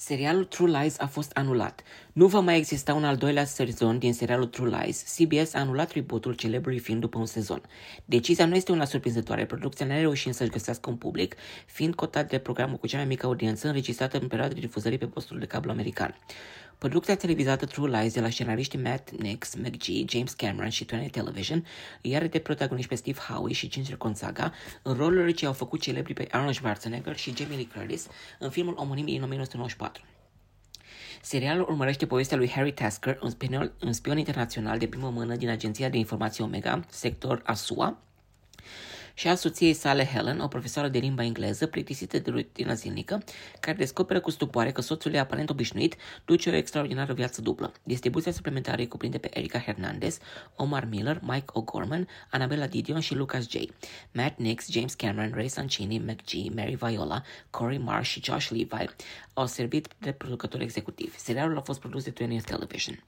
Serialul True Lies a fost anulat. Nu va mai exista un al doilea sezon din serialul True Lies. CBS a anulat reboot-ul celebrului film după un sezon. Decizia nu este una surprinzătoare. Producția n-a reușit să-și găsească un public, fiind cotat de programul cu cea mai mică audiență înregistrată în perioada de difuzării pe postul de cablu american. Producția televizată True Lies de la scenariștii Matt Nix, McGee, James Cameron și Tony Television îi are de protagoniști pe Steve Howe și Ginger Gonzaga în rolurile ce au făcut celebri pe Arnold Schwarzenegger și Jamie Lee Curtis în filmul omonim din 1994. Serialul urmărește povestea lui Harry Tasker, un spion, un spion internațional de primă mână din Agenția de Informații Omega, sector ASUA, și a soției sale Helen, o profesoară de limba engleză plictisită de rutina zilnică, care descoperă cu stupoare că soțul ei aparent obișnuit duce o extraordinară viață dublă. Distribuția suplimentară îi cuprinde pe Erika Hernandez, Omar Miller, Mike O'Gorman, Annabella Didion și Lucas J. Matt Nix, James Cameron, Ray Sancini, McGee, Mary Viola, Corey Marsh și Josh Levi au servit de producători executivi. Serialul a fost produs de 20th Television.